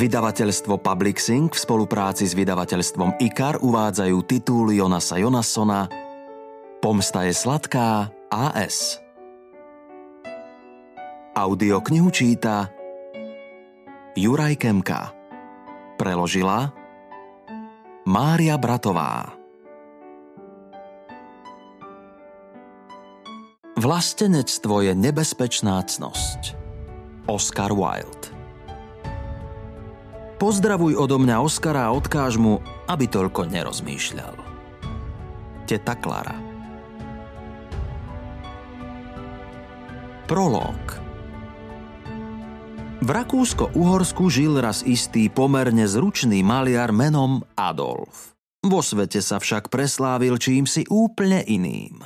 Vydavateľstvo Publixing v spolupráci s vydavateľstvom IKAR uvádzajú titul Jonasa Jonassona Pomsta je sladká AS. Audioknihu číta Juraj Kemka. Preložila Mária Bratová. Vlastenectvo je nebezpečná cnosť. Oscar Wilde Pozdravuj odo mňa Oskara a odkáž mu, aby toľko nerozmýšľal. Teta Klara Prolog V Rakúsko-Uhorsku žil raz istý pomerne zručný maliar menom Adolf. Vo svete sa však preslávil čím si úplne iným.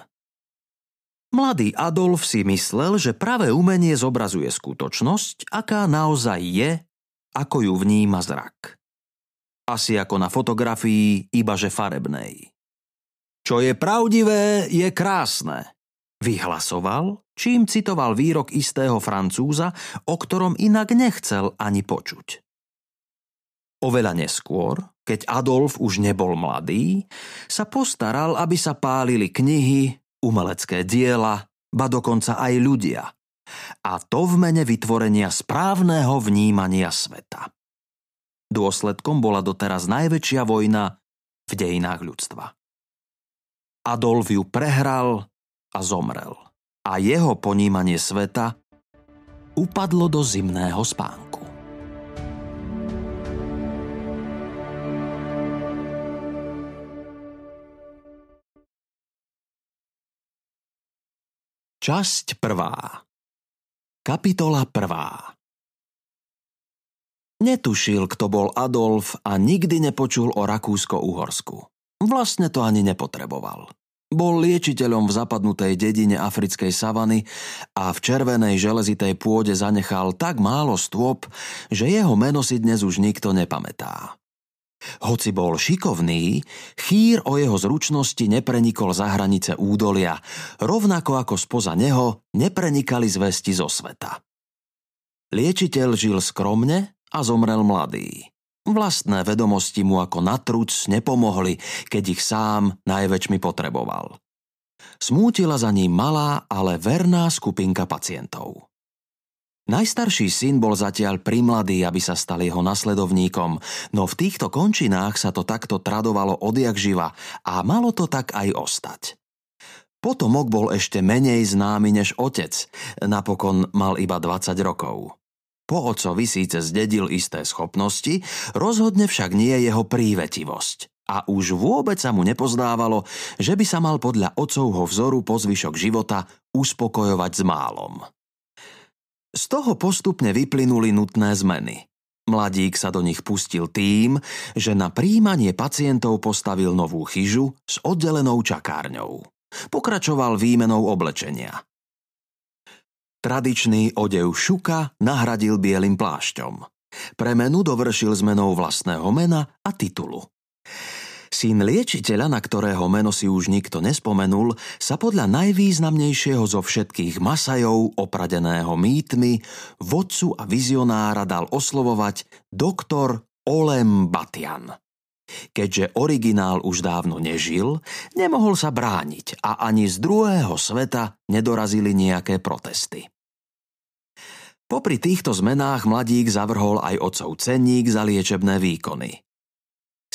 Mladý Adolf si myslel, že práve umenie zobrazuje skutočnosť, aká naozaj je ako ju vníma zrak. Asi ako na fotografii, ibaže farebnej. Čo je pravdivé, je krásne, vyhlasoval, čím citoval výrok istého Francúza, o ktorom inak nechcel ani počuť. Oveľa neskôr, keď Adolf už nebol mladý, sa postaral, aby sa pálili knihy, umelecké diela, ba dokonca aj ľudia, a to v mene vytvorenia správneho vnímania sveta. Dôsledkom bola doteraz najväčšia vojna v dejinách ľudstva. Adolf ju prehral a zomrel. A jeho ponímanie sveta upadlo do zimného spánku. Časť prvá Kapitola 1. Netušil, kto bol Adolf a nikdy nepočul o Rakúsko-Uhorsku. Vlastne to ani nepotreboval. Bol liečiteľom v zapadnutej dedine africkej savany a v červenej železitej pôde zanechal tak málo stôp, že jeho meno si dnes už nikto nepamätá. Hoci bol šikovný, chýr o jeho zručnosti neprenikol za hranice údolia, rovnako ako spoza neho neprenikali zvesti zo sveta. Liečiteľ žil skromne a zomrel mladý. Vlastné vedomosti mu ako natruc nepomohli, keď ich sám najväčšmi potreboval. Smútila za ním malá, ale verná skupinka pacientov. Najstarší syn bol zatiaľ primladý, aby sa stal jeho nasledovníkom, no v týchto končinách sa to takto tradovalo odjak živa a malo to tak aj ostať. Potomok bol ešte menej známy než otec, napokon mal iba 20 rokov. Po ocovi síce zdedil isté schopnosti, rozhodne však nie jeho prívetivosť. A už vôbec sa mu nepozdávalo, že by sa mal podľa otcovho vzoru po zvyšok života uspokojovať s málom. Z toho postupne vyplynuli nutné zmeny. Mladík sa do nich pustil tým, že na príjmanie pacientov postavil novú chyžu s oddelenou čakárňou. Pokračoval výmenou oblečenia. Tradičný odev šuka nahradil bielým plášťom. Premenu dovršil zmenou vlastného mena a titulu. Syn liečiteľa, na ktorého meno si už nikto nespomenul, sa podľa najvýznamnejšieho zo všetkých masajov, opradeného mýtmi, vodcu a vizionára dal oslovovať doktor Olem Batian. Keďže originál už dávno nežil, nemohol sa brániť a ani z druhého sveta nedorazili nejaké protesty. Popri týchto zmenách mladík zavrhol aj otcov cenník za liečebné výkony.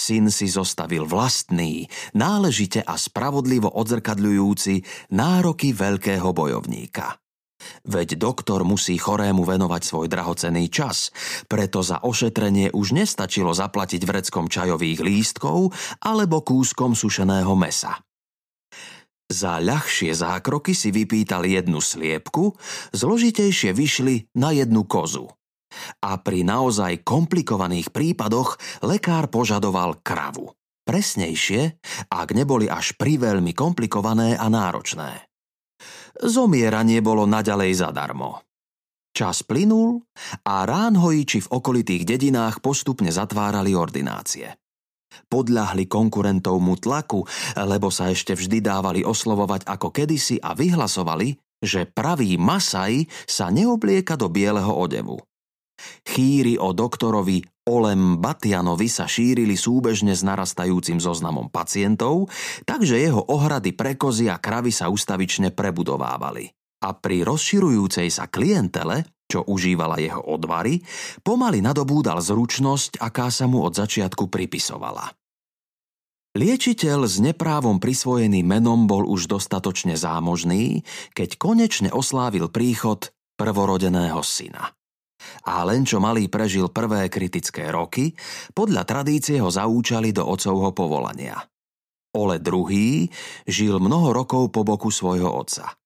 Syn si zostavil vlastný, náležite a spravodlivo odzrkadľujúci nároky veľkého bojovníka. Veď doktor musí chorému venovať svoj drahocený čas, preto za ošetrenie už nestačilo zaplatiť vreckom čajových lístkov alebo kúskom sušeného mesa. Za ľahšie zákroky si vypýtal jednu sliepku, zložitejšie vyšli na jednu kozu a pri naozaj komplikovaných prípadoch lekár požadoval kravu. Presnejšie, ak neboli až priveľmi komplikované a náročné. Zomieranie bolo naďalej zadarmo. Čas plynul a rán hojiči v okolitých dedinách postupne zatvárali ordinácie. Podľahli konkurentovmu tlaku, lebo sa ešte vždy dávali oslovovať ako kedysi a vyhlasovali, že pravý Masaj sa neoblieka do bieleho odevu. Chýry o doktorovi Olem Batianovi sa šírili súbežne s narastajúcim zoznamom pacientov, takže jeho ohrady pre kozy a kravy sa ustavične prebudovávali. A pri rozširujúcej sa klientele, čo užívala jeho odvary, pomaly nadobúdal zručnosť, aká sa mu od začiatku pripisovala. Liečiteľ s neprávom prisvojeným menom bol už dostatočne zámožný, keď konečne oslávil príchod prvorodeného syna. A len čo malý prežil prvé kritické roky, podľa tradície ho zaúčali do otcovho povolania. Ole II. žil mnoho rokov po boku svojho otca.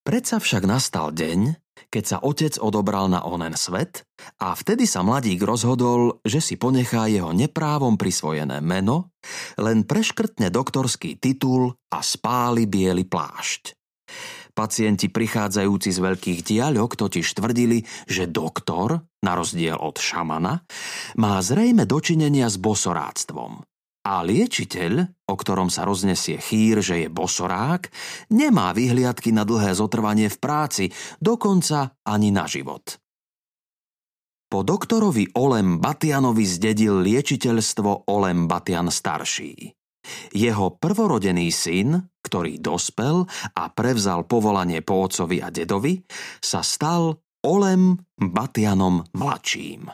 Predsa však nastal deň, keď sa otec odobral na onen svet a vtedy sa mladík rozhodol, že si ponechá jeho neprávom prisvojené meno, len preškrtne doktorský titul a spáli biely plášť. Pacienti prichádzajúci z veľkých diaľok totiž tvrdili, že doktor, na rozdiel od šamana, má zrejme dočinenia s bosoráctvom. A liečiteľ, o ktorom sa roznesie chýr, že je bosorák, nemá vyhliadky na dlhé zotrvanie v práci, dokonca ani na život. Po doktorovi Olem Batianovi zdedil liečiteľstvo Olem Batian starší. Jeho prvorodený syn, ktorý dospel a prevzal povolanie po ocovi a dedovi, sa stal Olem Batianom mladším.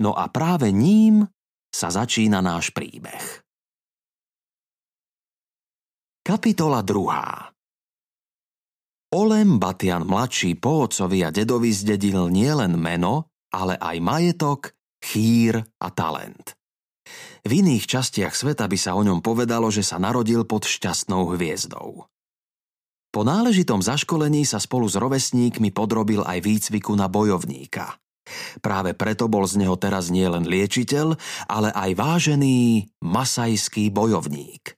No a práve ním sa začína náš príbeh. Kapitola 2. Olem Batian mladší po ocovi a dedovi zdedil nielen meno, ale aj majetok, chýr a talent. V iných častiach sveta by sa o ňom povedalo, že sa narodil pod šťastnou hviezdou. Po náležitom zaškolení sa spolu s rovesníkmi podrobil aj výcviku na bojovníka. Práve preto bol z neho teraz nielen liečiteľ, ale aj vážený masajský bojovník.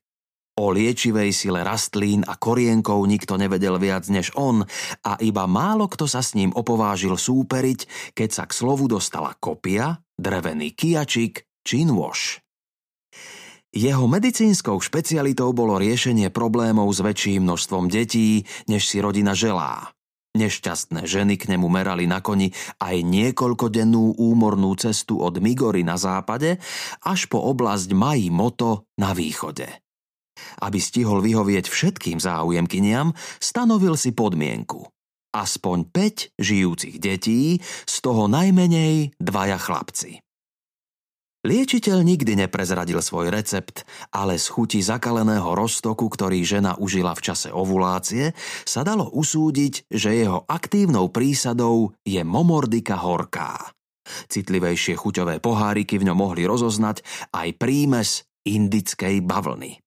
O liečivej sile rastlín a korienkov nikto nevedel viac než on a iba málo kto sa s ním opovážil súperiť, keď sa k slovu dostala kopia, drevený kiačik či nôž. Jeho medicínskou špecialitou bolo riešenie problémov s väčším množstvom detí, než si rodina želá. Nešťastné ženy k nemu merali na koni aj niekoľkodennú úmornú cestu od Migory na západe až po oblasť Mají Moto na východe. Aby stihol vyhovieť všetkým záujemkyniam, stanovil si podmienku. Aspoň 5 žijúcich detí, z toho najmenej dvaja chlapci. Liečiteľ nikdy neprezradil svoj recept, ale z chuti zakaleného roztoku, ktorý žena užila v čase ovulácie, sa dalo usúdiť, že jeho aktívnou prísadou je momordika horká. Citlivejšie chuťové poháriky v ňom mohli rozoznať aj prímes indickej bavlny.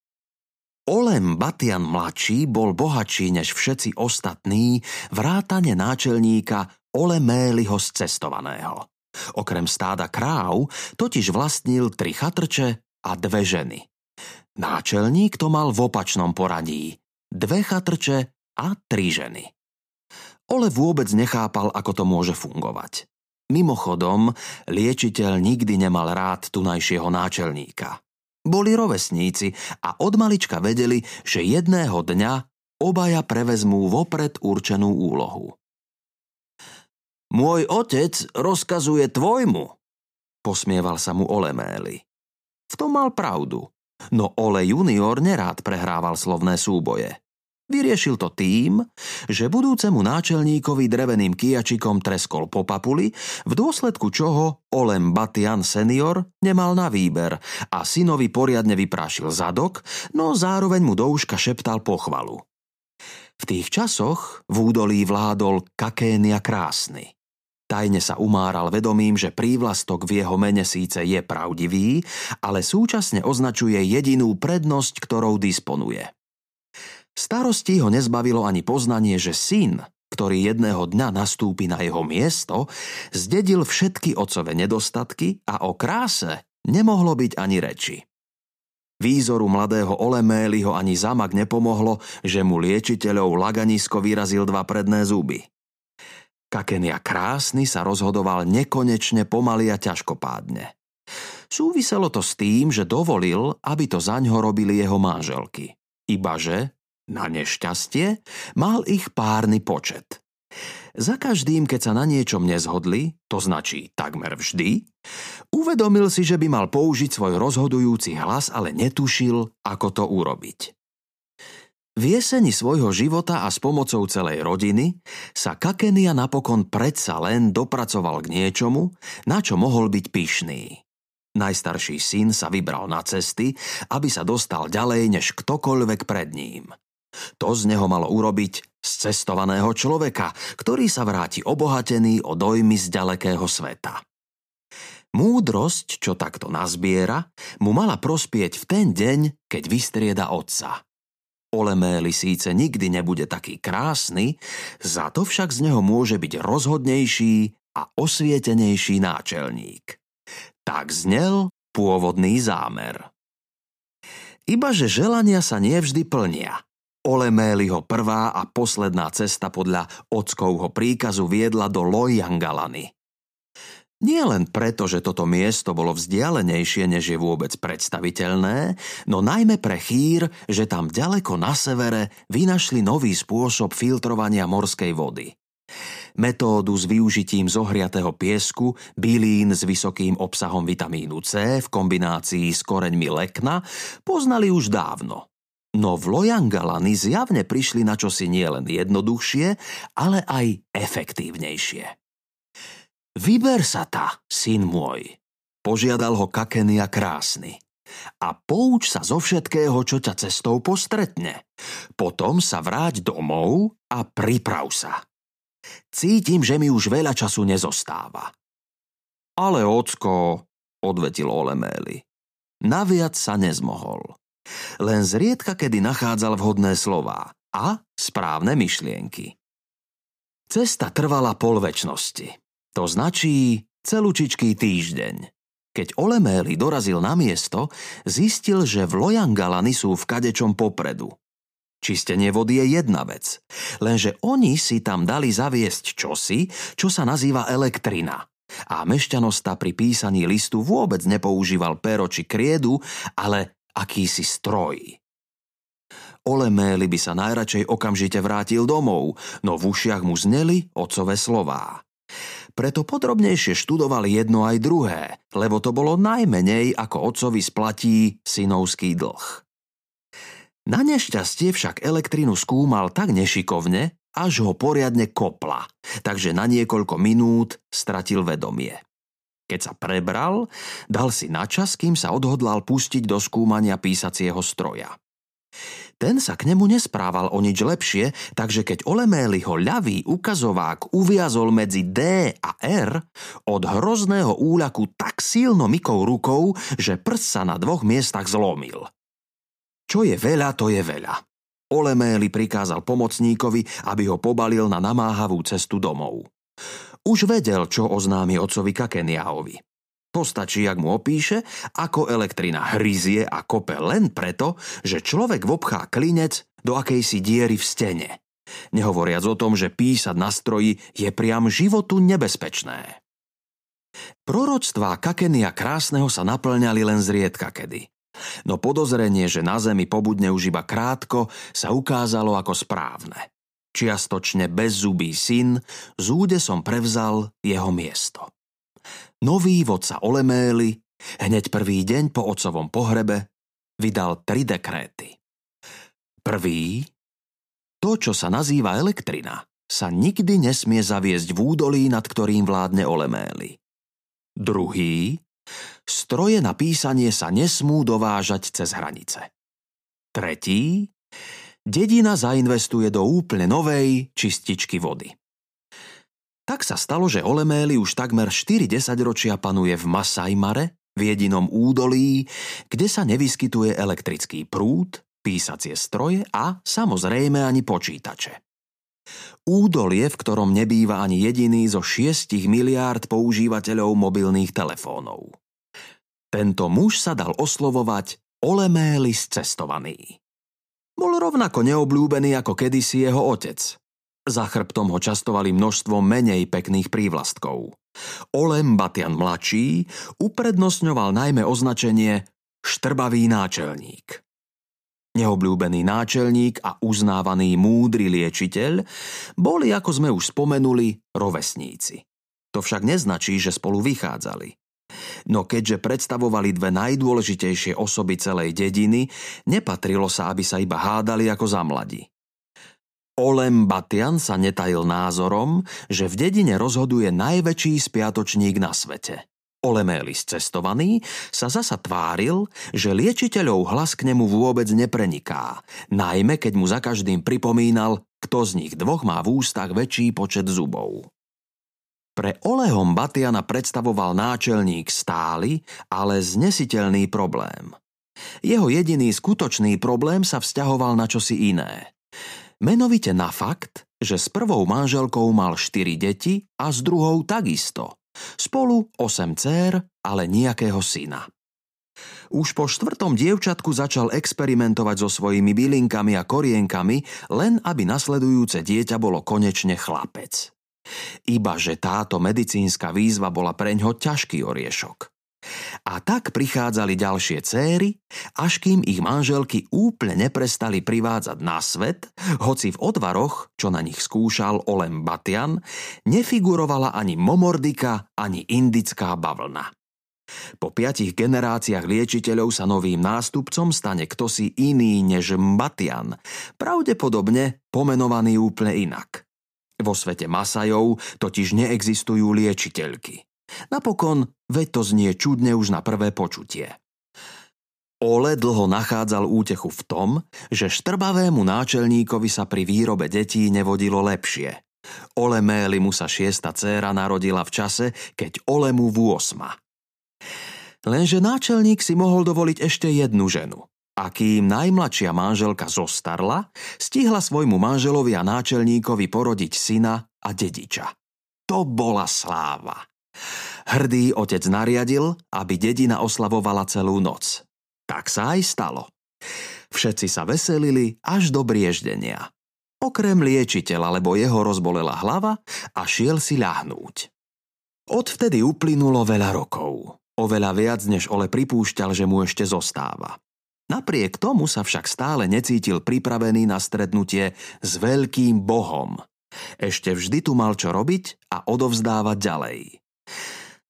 Olem Batian mladší bol bohatší než všetci ostatní, vrátane náčelníka Oleméliho z cestovaného. Okrem stáda kráv totiž vlastnil tri chatrče a dve ženy. Náčelník to mal v opačnom poradí. Dve chatrče a tri ženy. Ole vôbec nechápal, ako to môže fungovať. Mimochodom, liečiteľ nikdy nemal rád tunajšieho náčelníka. Boli rovesníci a od malička vedeli, že jedného dňa obaja prevezmú vopred určenú úlohu. Môj otec rozkazuje tvojmu, posmieval sa mu Oleméli. V tom mal pravdu, no Ole junior nerád prehrával slovné súboje. Vyriešil to tým, že budúcemu náčelníkovi dreveným kijačikom treskol po papuli, v dôsledku čoho Olem Batian senior nemal na výber a synovi poriadne vyprášil zadok, no zároveň mu do uška šeptal pochvalu. V tých časoch v údolí vládol Kakénia krásny. Tajne sa umáral vedomím, že prívlastok v jeho mene síce je pravdivý, ale súčasne označuje jedinú prednosť, ktorou disponuje. Starosti ho nezbavilo ani poznanie, že syn, ktorý jedného dňa nastúpi na jeho miesto, zdedil všetky ocové nedostatky a o kráse nemohlo byť ani reči. Výzoru mladého Oleméliho ani zamak nepomohlo, že mu liečiteľov Laganisko vyrazil dva predné zuby. Kakenia krásny sa rozhodoval nekonečne pomaly a ťažkopádne. Súviselo to s tým, že dovolil, aby to zaňho robili jeho manželky. Ibaže, na nešťastie, mal ich párny počet. Za každým, keď sa na niečom nezhodli, to značí takmer vždy, uvedomil si, že by mal použiť svoj rozhodujúci hlas, ale netušil, ako to urobiť. V jeseni svojho života a s pomocou celej rodiny sa Kakenia napokon predsa len dopracoval k niečomu, na čo mohol byť pyšný. Najstarší syn sa vybral na cesty, aby sa dostal ďalej než ktokoľvek pred ním. To z neho malo urobiť z cestovaného človeka, ktorý sa vráti obohatený o dojmy z ďalekého sveta. Múdrosť, čo takto nazbiera, mu mala prospieť v ten deň, keď vystrieda otca. Oleméli síce nikdy nebude taký krásny, za to však z neho môže byť rozhodnejší a osvietenejší náčelník. Tak znel pôvodný zámer. Ibaže želania sa nevždy plnia – Oleméliho prvá a posledná cesta podľa ockovho príkazu viedla do Lojangalany. Nie len preto, že toto miesto bolo vzdialenejšie, než je vôbec predstaviteľné, no najmä pre chýr, že tam ďaleko na severe vynašli nový spôsob filtrovania morskej vody. Metódu s využitím zohriatého piesku, bylín s vysokým obsahom vitamínu C v kombinácii s koreňmi lekna poznali už dávno – No v Lojangalany zjavne prišli na čosi nielen jednoduchšie, ale aj efektívnejšie. Vyber sa ta, syn môj, požiadal ho Kakenia krásny. A pouč sa zo všetkého, čo ťa cestou postretne. Potom sa vráť domov a priprav sa. Cítim, že mi už veľa času nezostáva. Ale ocko, odvetil Oleméli, naviac sa nezmohol. Len zriedka kedy nachádzal vhodné slová a správne myšlienky. Cesta trvala pol väčšnosti. To značí celúčičký týždeň. Keď Oleméli dorazil na miesto, zistil, že v Lojangalany sú v kadečom popredu. Čistenie vody je jedna vec, lenže oni si tam dali zaviesť čosi, čo sa nazýva elektrina. A mešťanosta pri písaní listu vôbec nepoužíval pero či kriedu, ale akýsi stroj. Oleméli by sa najradšej okamžite vrátil domov, no v ušiach mu zneli otcové slová. Preto podrobnejšie študoval jedno aj druhé, lebo to bolo najmenej ako otcovi splatí synovský dlh. Na nešťastie však elektrinu skúmal tak nešikovne, až ho poriadne kopla, takže na niekoľko minút stratil vedomie. Keď sa prebral, dal si na čas, kým sa odhodlal pustiť do skúmania písacieho stroja. Ten sa k nemu nesprával o nič lepšie, takže keď Oleméliho ľavý ukazovák uviazol medzi D a R, od hrozného úľaku tak silno mykou rukou, že prst sa na dvoch miestach zlomil. Čo je veľa, to je veľa. Oleméli prikázal pomocníkovi, aby ho pobalil na namáhavú cestu domov. Už vedel, čo oznámi otcovi Kakeniaovi. Postačí, ak mu opíše, ako elektrina hryzie a kope len preto, že človek vobchá klinec do akejsi diery v stene. Nehovoriac o tom, že písať na stroji je priam životu nebezpečné. Proroctvá Kakenia krásneho sa naplňali len zriedka kedy. No podozrenie, že na zemi pobudne už iba krátko, sa ukázalo ako správne čiastočne bezzubý syn, z údesom prevzal jeho miesto. Nový vodca Olemély hneď prvý deň po otcovom pohrebe vydal tri dekréty. Prvý, to, čo sa nazýva elektrina, sa nikdy nesmie zaviesť v údolí, nad ktorým vládne Olemély. Druhý, stroje na písanie sa nesmú dovážať cez hranice. Tretí, dedina zainvestuje do úplne novej čističky vody. Tak sa stalo, že Oleméli už takmer 4 ročia panuje v Masajmare, v jedinom údolí, kde sa nevyskytuje elektrický prúd, písacie stroje a samozrejme ani počítače. Údolie, v ktorom nebýva ani jediný zo 6 miliárd používateľov mobilných telefónov. Tento muž sa dal oslovovať Oleméli cestovaný. Bol rovnako neobľúbený ako kedysi jeho otec. Za chrbtom ho častovali množstvo menej pekných prívlastkov. Olem Batian mladší uprednostňoval najmä označenie štrbavý náčelník. neobľúbený náčelník a uznávaný múdry liečiteľ boli, ako sme už spomenuli, rovesníci. To však neznačí, že spolu vychádzali. No keďže predstavovali dve najdôležitejšie osoby celej dediny, nepatrilo sa, aby sa iba hádali ako za mladí. Olem Batian sa netajil názorom, že v dedine rozhoduje najväčší spiatočník na svete. Olemélis cestovaný sa zasa tváril, že liečiteľov hlas k nemu vôbec nepreniká, najmä keď mu za každým pripomínal, kto z nich dvoch má v ústach väčší počet zubov. Pre Olehom Batiana predstavoval náčelník stály, ale znesiteľný problém. Jeho jediný skutočný problém sa vzťahoval na čosi iné. Menovite na fakt, že s prvou manželkou mal štyri deti a s druhou takisto. Spolu osem dcér, ale nejakého syna. Už po štvrtom dievčatku začal experimentovať so svojimi bylinkami a korienkami, len aby nasledujúce dieťa bolo konečne chlapec. Iba že táto medicínska výzva bola preňho ťažký oriešok. A tak prichádzali ďalšie céry, až kým ich manželky úplne neprestali privádzať na svet, hoci v odvaroch, čo na nich skúšal Olem Batian, nefigurovala ani momordika, ani indická bavlna. Po piatich generáciách liečiteľov sa novým nástupcom stane ktosi iný než Mbatian, pravdepodobne pomenovaný úplne inak. Vo svete Masajov totiž neexistujú liečiteľky. Napokon, veď to znie čudne už na prvé počutie. Ole dlho nachádzal útechu v tom, že štrbavému náčelníkovi sa pri výrobe detí nevodilo lepšie. Ole mu sa šiesta dcéra narodila v čase, keď Ole mu v osma. Lenže náčelník si mohol dovoliť ešte jednu ženu. A kým najmladšia manželka zostarla, stihla svojmu manželovi a náčelníkovi porodiť syna a dediča. To bola sláva. Hrdý otec nariadil, aby dedina oslavovala celú noc. Tak sa aj stalo. Všetci sa veselili až do brieždenia. Okrem liečiteľa, lebo jeho rozbolela hlava a šiel si ľahnúť. Odvtedy uplynulo veľa rokov. Oveľa viac, než Ole pripúšťal, že mu ešte zostáva. Napriek tomu sa však stále necítil pripravený na stretnutie s veľkým bohom. Ešte vždy tu mal čo robiť a odovzdávať ďalej.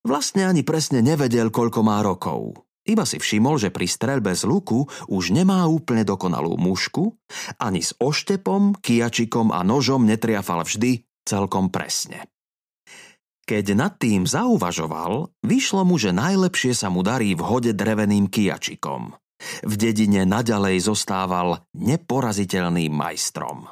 Vlastne ani presne nevedel, koľko má rokov. Iba si všimol, že pri streľbe z luku už nemá úplne dokonalú mušku, ani s oštepom, kijačikom a nožom netriafal vždy celkom presne. Keď nad tým zauvažoval, vyšlo mu, že najlepšie sa mu darí v hode dreveným kijačikom. V dedine naďalej zostával neporaziteľným majstrom.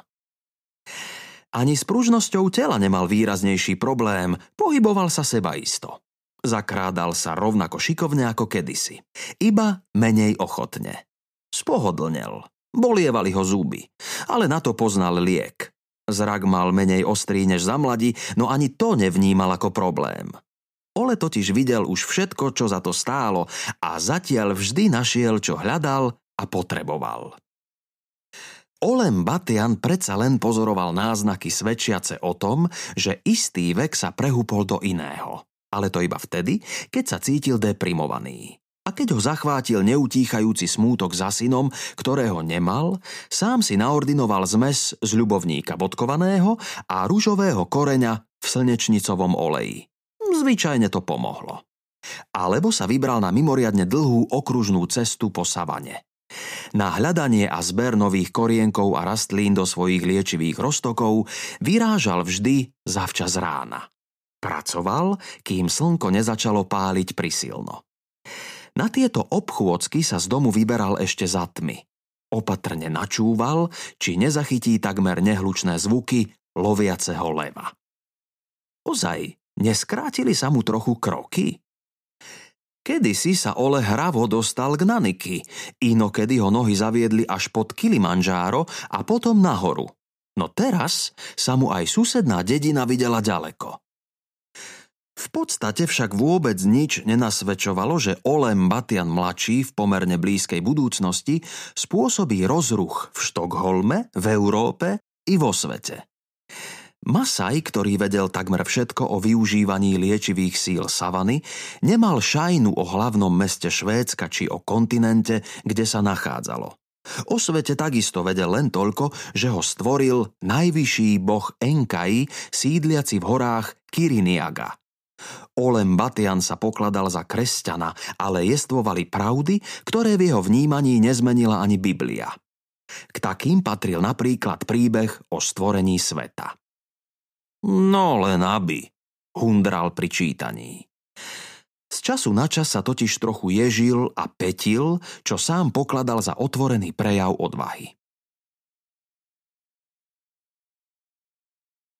Ani s pružnosťou tela nemal výraznejší problém, pohyboval sa seba isto. Zakrádal sa rovnako šikovne ako kedysi, iba menej ochotne. Spohodlnel, bolievali ho zuby, ale na to poznal liek. Zrak mal menej ostrý než za mladí, no ani to nevnímal ako problém. Ole totiž videl už všetko, čo za to stálo a zatiaľ vždy našiel, čo hľadal a potreboval. Olem Batian predsa len pozoroval náznaky svedčiace o tom, že istý vek sa prehúpol do iného ale to iba vtedy, keď sa cítil deprimovaný. A keď ho zachvátil neutíchajúci smútok za synom, ktorého nemal, sám si naordinoval zmes z ľubovníka bodkovaného a ružového koreňa v slnečnicovom oleji. Zvyčajne to pomohlo. Alebo sa vybral na mimoriadne dlhú okružnú cestu po savane. Na hľadanie a zber nových korienkov a rastlín do svojich liečivých roztokov vyrážal vždy zavčas rána. Pracoval, kým slnko nezačalo páliť prisilno. Na tieto obchôdzky sa z domu vyberal ešte za tmy. Opatrne načúval, či nezachytí takmer nehlučné zvuky loviaceho leva. Ozaj, neskrátili sa mu trochu kroky? Kedysi sa Ole hravo dostal k Naniky, inokedy ho nohy zaviedli až pod Kilimanžáro a potom nahoru. No teraz sa mu aj susedná dedina videla ďaleko. V podstate však vôbec nič nenasvedčovalo, že Olem Batian mladší v pomerne blízkej budúcnosti spôsobí rozruch v Štokholme, v Európe i vo svete. Masaj, ktorý vedel takmer všetko o využívaní liečivých síl savany, nemal šajnu o hlavnom meste Švédska či o kontinente, kde sa nachádzalo. O svete takisto vedel len toľko, že ho stvoril najvyšší boh Enkai, sídliaci v horách Kiriniaga. Olem Batian sa pokladal za kresťana, ale jestvovali pravdy, ktoré v jeho vnímaní nezmenila ani Biblia. K takým patril napríklad príbeh o stvorení sveta. No len aby, hundral pri čítaní. Z času na čas sa totiž trochu ježil a petil, čo sám pokladal za otvorený prejav odvahy.